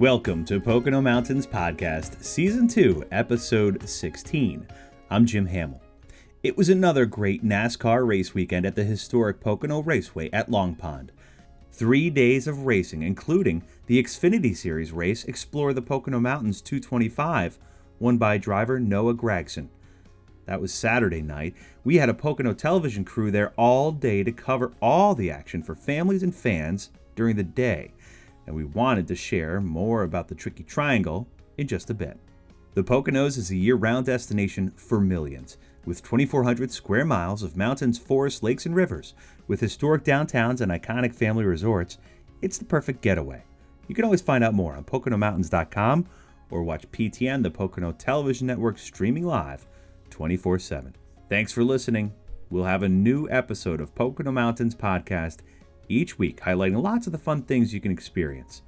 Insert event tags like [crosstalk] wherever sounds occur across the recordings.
Welcome to Pocono Mountains Podcast, Season 2, Episode 16. I'm Jim Hamill. It was another great NASCAR race weekend at the historic Pocono Raceway at Long Pond. Three days of racing, including the Xfinity Series race Explore the Pocono Mountains 225, won by driver Noah Gragson. That was Saturday night. We had a Pocono television crew there all day to cover all the action for families and fans during the day and we wanted to share more about the Tricky Triangle in just a bit. The Poconos is a year round destination for millions, with 2,400 square miles of mountains, forests, lakes, and rivers. With historic downtowns and iconic family resorts, it's the perfect getaway. You can always find out more on PoconoMountains.com or watch PTN, the Pocono Television Network, streaming live 24 7. Thanks for listening. We'll have a new episode of Pocono Mountains podcast each week, highlighting lots of the fun things you can experience.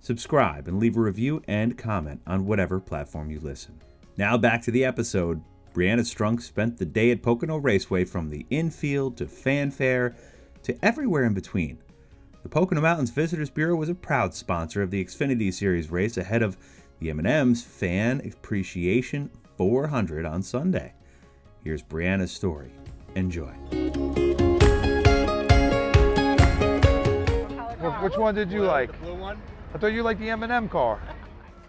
Subscribe and leave a review and comment on whatever platform you listen. Now back to the episode. Brianna Strunk spent the day at Pocono Raceway from the infield to fanfare to everywhere in between. The Pocono Mountains Visitors Bureau was a proud sponsor of the Xfinity Series race ahead of the M&M's Fan Appreciation 400 on Sunday. Here's Brianna's story. Enjoy. Which one did you like? The blue one. I thought you liked the M&M car.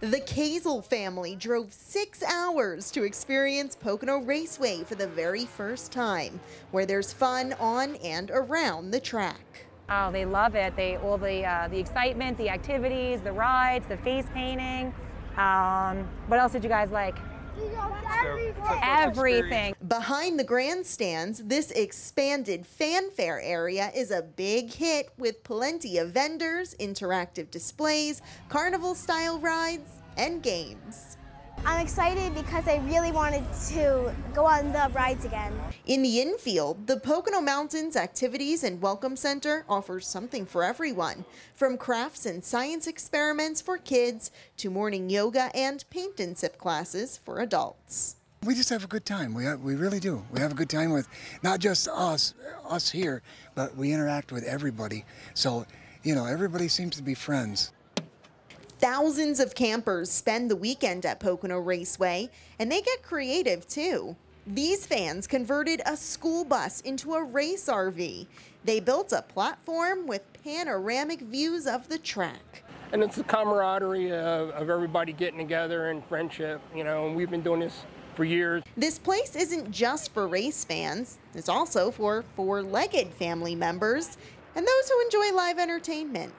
The Kazel family drove six hours to experience Pocono Raceway for the very first time, where there's fun on and around the track. Oh, they love it. They all the uh, the excitement, the activities, the rides, the face painting. Um, what else did you guys like? Everything. Behind the grandstands, this expanded fanfare area is a big hit with plenty of vendors, interactive displays, carnival style rides, and games. I'm excited because I really wanted to go on the rides again. In the infield, the Pocono Mountains Activities and Welcome Center offers something for everyone, from crafts and science experiments for kids to morning yoga and paint and sip classes for adults. We just have a good time. We, we really do. We have a good time with not just us, us here, but we interact with everybody. So, you know, everybody seems to be friends. Thousands of campers spend the weekend at Pocono Raceway, and they get creative too. These fans converted a school bus into a race RV. They built a platform with panoramic views of the track. And it's the camaraderie of, of everybody getting together and friendship, you know, and we've been doing this for years. This place isn't just for race fans, it's also for four legged family members and those who enjoy live entertainment.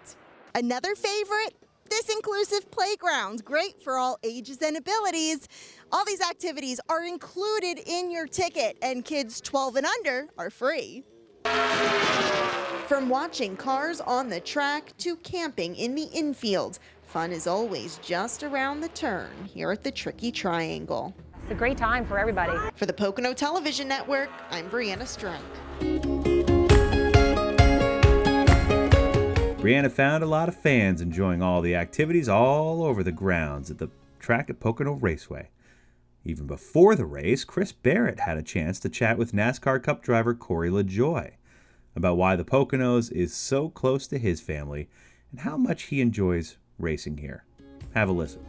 Another favorite this inclusive playground, great for all ages and abilities. All these activities are included in your ticket, and kids 12 and under are free. From watching cars on the track to camping in the infield, fun is always just around the turn here at the Tricky Triangle. It's a great time for everybody. For the Pocono Television Network, I'm Brianna Strunk. Brianna found a lot of fans enjoying all the activities all over the grounds at the track at Pocono Raceway. Even before the race, Chris Barrett had a chance to chat with NASCAR Cup driver Corey LaJoie about why the Poconos is so close to his family and how much he enjoys racing here. Have a listen.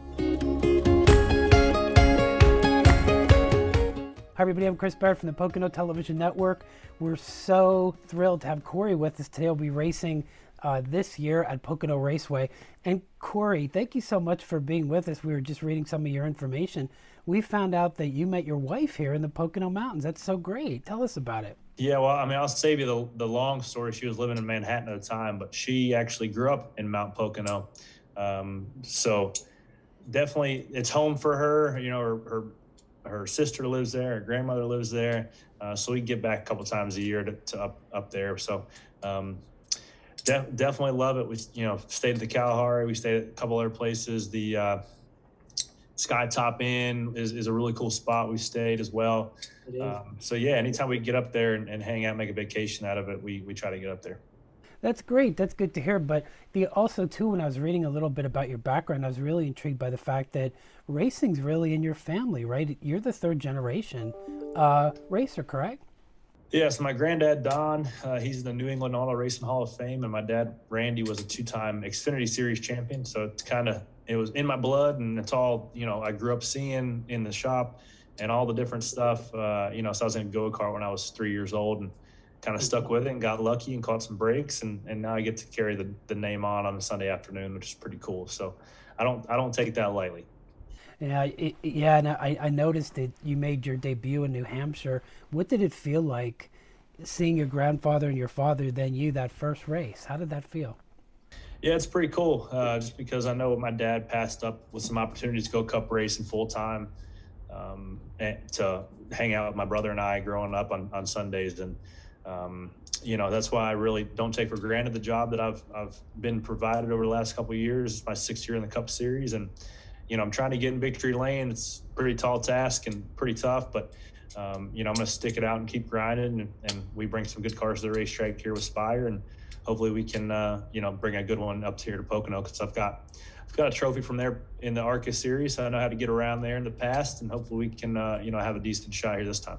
Hi, everybody. I'm Chris Barrett from the Pocono Television Network. We're so thrilled to have Corey with us today. We'll be racing uh, this year at Pocono Raceway. And Corey, thank you so much for being with us. We were just reading some of your information. We found out that you met your wife here in the Pocono Mountains. That's so great. Tell us about it. Yeah, well, I mean, I'll save you the, the long story. She was living in Manhattan at the time, but she actually grew up in Mount Pocono. Um, so definitely it's home for her. You know, her, her, her sister lives there, her grandmother lives there. Uh, so we get back a couple times a year to, to up, up there. So um, de- definitely love it. We you know stayed at the Kalahari. We stayed at a couple other places. The uh, Skytop Inn is, is a really cool spot. We stayed as well. Um, so yeah, anytime we get up there and, and hang out, make a vacation out of it, we we try to get up there. That's great. That's good to hear. But the also too, when I was reading a little bit about your background, I was really intrigued by the fact that racing's really in your family, right? You're the third generation uh, racer, correct? Yeah, so my granddad Don, uh, he's in the New England Auto Racing Hall of Fame, and my dad Randy was a two-time Xfinity Series champion. So it's kind of it was in my blood, and it's all you know. I grew up seeing in the shop, and all the different stuff. Uh, you know, so I was in a go kart when I was three years old, and kind of stuck with it, and got lucky and caught some breaks, and and now I get to carry the the name on on a Sunday afternoon, which is pretty cool. So I don't I don't take that lightly. Yeah, it, yeah, and I, I noticed that you made your debut in New Hampshire. What did it feel like seeing your grandfather and your father, then you, that first race? How did that feel? Yeah, it's pretty cool. Uh, just because I know my dad passed up with some opportunities to go cup racing full time, um, to hang out with my brother and I growing up on, on Sundays, and um, you know that's why I really don't take for granted the job that I've I've been provided over the last couple years. It's my sixth year in the Cup Series, and you know, I'm trying to get in victory lane. It's a pretty tall task and pretty tough, but um, you know, I'm going to stick it out and keep grinding. And, and, we bring some good cars to the racetrack here with Spire, and hopefully we can, uh, you know, bring a good one up here to Pocono because I've got, I've got a trophy from there in the ARCA series. So I know how to get around there in the past, and hopefully we can, uh, you know, have a decent shot here this time.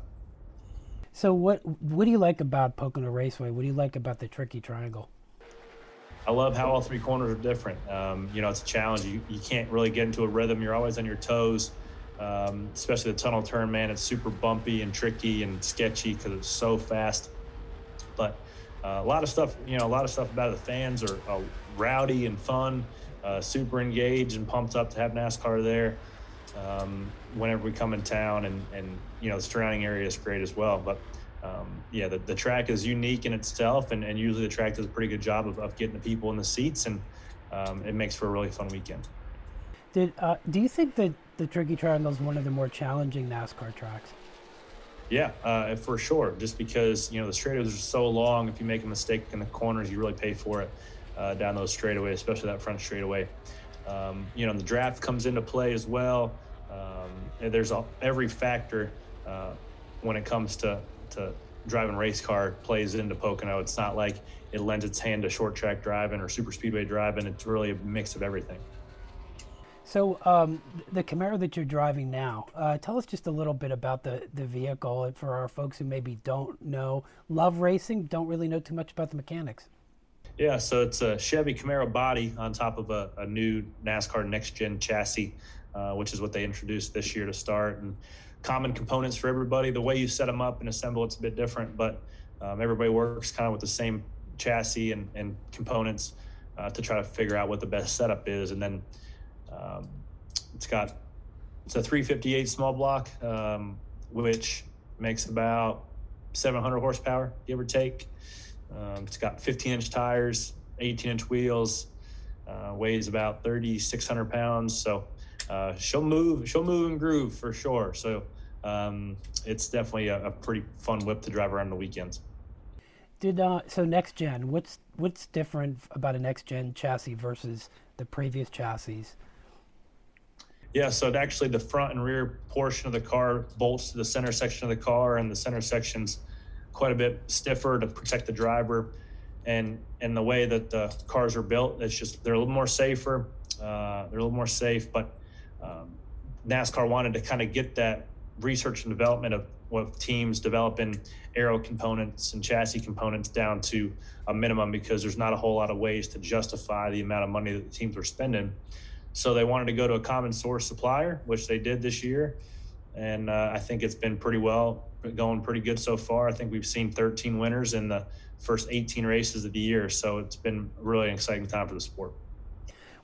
So what what do you like about Pocono Raceway? What do you like about the tricky triangle? I love how all three corners are different. Um, you know, it's a challenge. You, you can't really get into a rhythm. You're always on your toes, um, especially the tunnel turn, man. It's super bumpy and tricky and sketchy because it's so fast. But uh, a lot of stuff, you know, a lot of stuff about it. The fans are uh, rowdy and fun, uh, super engaged and pumped up to have NASCAR there um, whenever we come in town. And, and, you know, the surrounding area is great as well. But um, yeah, the, the track is unique in itself, and, and usually the track does a pretty good job of, of getting the people in the seats, and um, it makes for a really fun weekend. Did uh, do you think that the Tricky Triangle is one of the more challenging NASCAR tracks? Yeah, uh, for sure. Just because you know the straightaways are so long, if you make a mistake in the corners, you really pay for it uh, down those straightaways, especially that front straightaway. Um, you know, the draft comes into play as well. Um, there's a, every factor uh, when it comes to to driving race car plays into Pocono. It's not like it lends its hand to short track driving or super speedway driving. It's really a mix of everything. So um, the Camaro that you're driving now, uh, tell us just a little bit about the, the vehicle for our folks who maybe don't know, love racing, don't really know too much about the mechanics. Yeah, so it's a Chevy Camaro body on top of a, a new NASCAR next gen chassis, uh, which is what they introduced this year to start. And common components for everybody. The way you set them up and assemble it's a bit different, but um, everybody works kind of with the same chassis and, and components uh, to try to figure out what the best setup is. And then um, it's got it's a 358 small block, um, which makes about 700 horsepower, give or take. Um, it's got 15 inch tires, 18 inch wheels, uh, weighs about 3,600 pounds. So uh, she'll move, she'll move and groove for sure. So um, it's definitely a, a, pretty fun whip to drive around the weekends. Did uh, so next gen? What's what's different about a next gen chassis versus the previous chassis? Yeah, so actually the front and rear portion of the car bolts to the center section of the car, and the center section's quite a bit stiffer to protect the driver. And and the way that the cars are built, it's just they're a little more safer. Uh, they're a little more safe, but um, NASCAR wanted to kind of get that research and development of what teams developing aero components and chassis components down to a minimum because there's not a whole lot of ways to justify the amount of money that the teams are spending. So they wanted to go to a common source supplier, which they did this year. And uh, I think it's been pretty well, going pretty good so far. I think we've seen 13 winners in the first 18 races of the year. So it's been really an exciting time for the sport.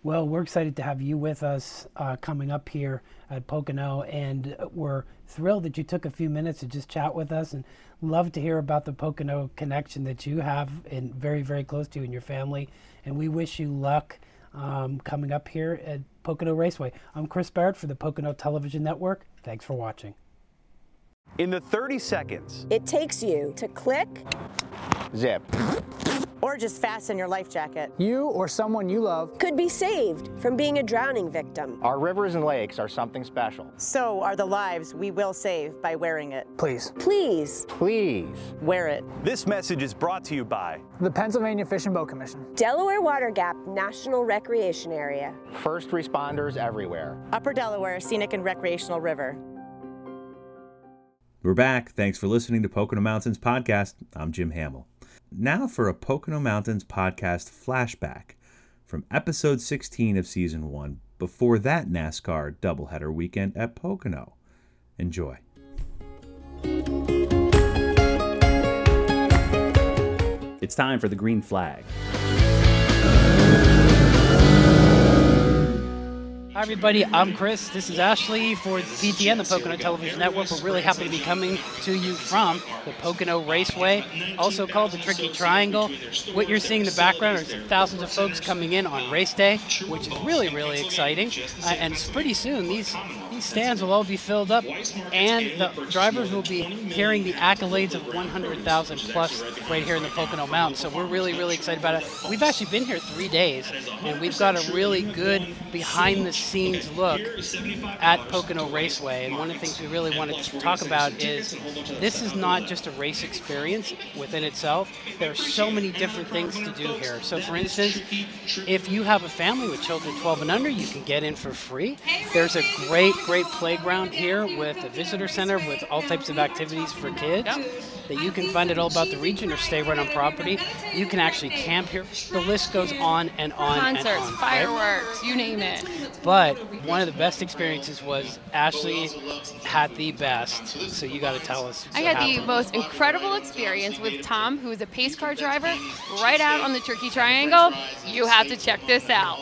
Well, we're excited to have you with us uh, coming up here at Pocono, and we're thrilled that you took a few minutes to just chat with us, and love to hear about the Pocono connection that you have, and very, very close to you and your family. And we wish you luck um, coming up here at Pocono Raceway. I'm Chris Barrett for the Pocono Television Network. Thanks for watching. In the 30 seconds it takes you to click, zip or just fasten your life jacket. You or someone you love could be saved from being a drowning victim. Our rivers and lakes are something special. So are the lives we will save by wearing it. Please. Please. Please. Wear it. This message is brought to you by the Pennsylvania Fish and Boat Commission, Delaware Water Gap National Recreation Area, first responders everywhere, Upper Delaware Scenic and Recreational River. We're back. Thanks for listening to Pocono Mountains Podcast. I'm Jim Hamill. Now for a Pocono Mountains Podcast flashback from episode 16 of season 1 before that NASCAR doubleheader weekend at Pocono. Enjoy. It's time for the green flag. Hi, everybody. I'm Chris. This is Ashley for PTN, the Pocono Television Network. We're really happy to be coming to you from the Pocono Raceway, also called the Tricky Triangle. What you're seeing in the background are thousands of folks coming in on race day, which is really, really exciting. Uh, and pretty soon, these these stands will all be filled up, and the drivers will be hearing the accolades of 100,000 plus right here in the Pocono Mountains. So we're really, really excited about it. We've actually been here three days, and we've got a really good behind the scenes look at Pocono Raceway. And one of the things we really wanted to talk about is this is not just a race experience within itself. There are so many different things to do here. So, for instance, if you have a family with children 12 and under, you can get in for free. There's a great, great playground here with a visitor center with all types of activities for kids that you can find it all about the region or stay right on property. You can actually camp here. The list goes on and on Concerts, and on. right? fireworks, you name it. But one of the best experiences was Ashley had the best. So you got to tell us. I had the most incredible experience with Tom, who is a pace car driver, right out on the Tricky Triangle. You have to check this out.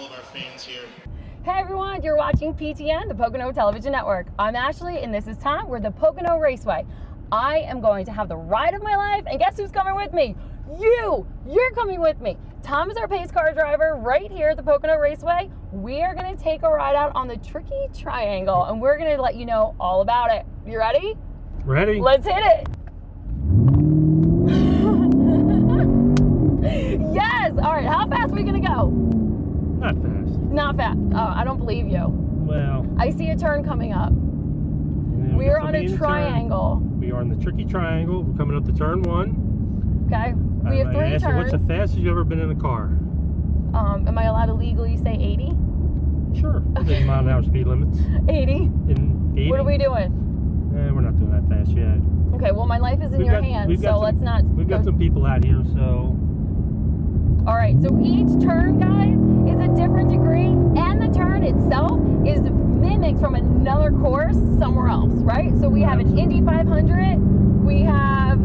Hey everyone, you're watching PTN, the Pocono Television Network. I'm Ashley, and this is Tom. We're the Pocono Raceway. I am going to have the ride of my life, and guess who's coming with me? You! You're coming with me. Tom is our pace car driver right here at the Pocono Raceway. We are going to take a ride out on the Tricky Triangle, and we're going to let you know all about it. You ready? Ready? Let's hit it! [laughs] yes! All right, how fast are we going to go? Not fast. Not fast. Oh, I don't believe you. Well, I see a turn coming up. yeah, We are on a turn. triangle. We are in the tricky triangle. We're coming up to turn one. Okay. We have three asked you, what's the fastest you've ever been in a car? Um, am I allowed to legally say 80? Sure. [laughs] There's mile an hour speed limits. 80. In 80? What are we doing? Eh, we're not doing that fast yet. Okay, well, my life is in We've your got- hands, so some- let's not. We've got some people out here, so All right, so each turn, guys, is a different degree, and the turn itself is mimicked from another course somewhere else, right? So we have an Indy 500. We have.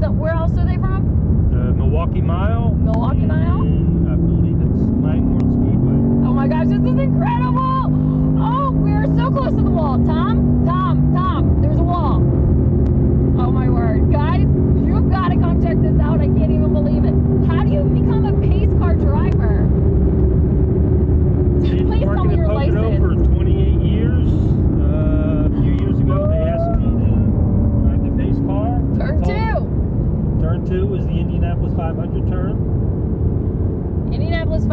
So, where else are they from? the Milwaukee Mile. Milwaukee Mile. and I believe it's Langhorne Speedway. Oh my gosh, this is incredible! Oh, we're so close to the wall. Tom, Tom, there's a wall. Oh my word. Guys, you've got to come check this out. I can't even believe it. How do you become a pace car driver? Been Please tell working me in your Pocono license. for 28 years. Uh, a few years ago, they asked me to drive the pace car. Turn two. Turn two is the Indianapolis 500 turn. Indianapolis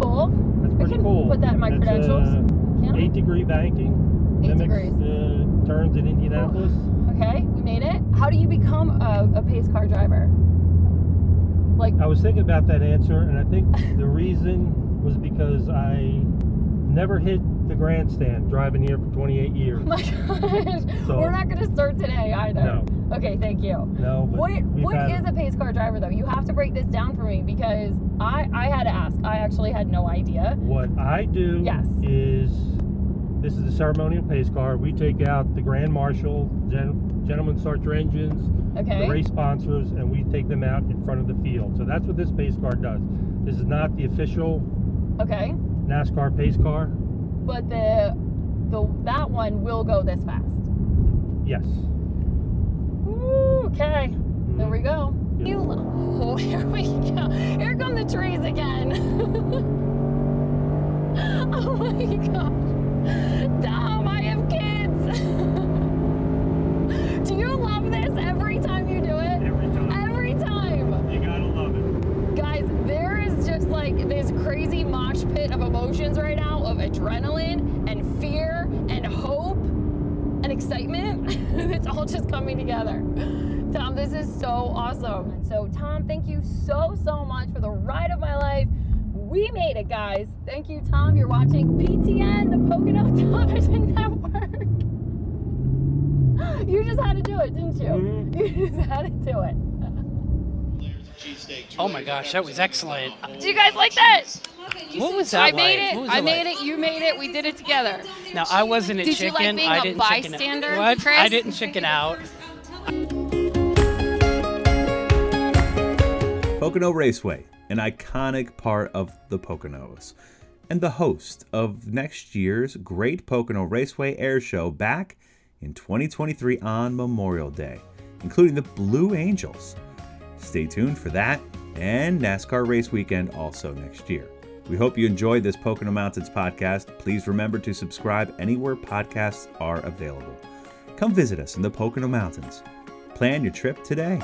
500. That's pretty cool. That's can cool. put that in my That's, credentials. Uh, eight degree banking. Eight degrees. the turns in Indianapolis. [sighs] Okay, we made it. How do you become a, a pace car driver? Like, I was thinking about that answer, and I think [laughs] the reason was because I never hit the grandstand driving here for 28 years. oh my gosh, So- we're not going to start today either. No. Okay, thank you. No, but What what is a pace car driver though? You have to break this down for me because I I had to ask. I actually had no idea. What I do Yes. is this is the ceremonial pace car. We take out the grand marshal, gen, gentlemen start your engines, Okay. the race sponsors, and we take them out in front of the field. So that's what this pace car does. This is not the official Okay, NASCAR pace car. But the the that one will go this fast. Yes. Ooh, okay, there we mm-hmm. go. Yeah. You, [laughs] oh, here we go. Here come the trees again. [laughs] oh my god. Dom, I have kids. do you love this every time you do it? Every time. Every time. You gotta love it. Guys, there is just like this crazy mosh pit of emotions right now of adrenaline and fear and hope and excitement. it's all just coming together. Tom, this is so awesome. And so, Tom, thank you so, so much for the ride of my life. We made it, guys. Thank you, Tom. You're watching PTN, the Pocono [laughs] Television Network. you just had to do it, didn't you? Mm-hmm. [laughs] You just had to do it. Oh my gosh, that was excellent. Do you guys like that? What was that I like? made it. What was I it made like? it. You made it. We did it together. Now I wasn't a Did you chicken. like being I a didn't bystander, chicken out. What? I didn't chicken out. Pocono Raceway, an iconic part of the Poconos, and the host of next year's Great Pocono Raceway Air Show back in 2023 on Memorial Day, including the Blue Angels. Stay tuned for that and NASCAR Race Weekend also next year. We hope you enjoyed this Pocono Mountains podcast. Please remember to subscribe anywhere podcasts are available. Come visit us in the Pocono Mountains. Plan your trip today.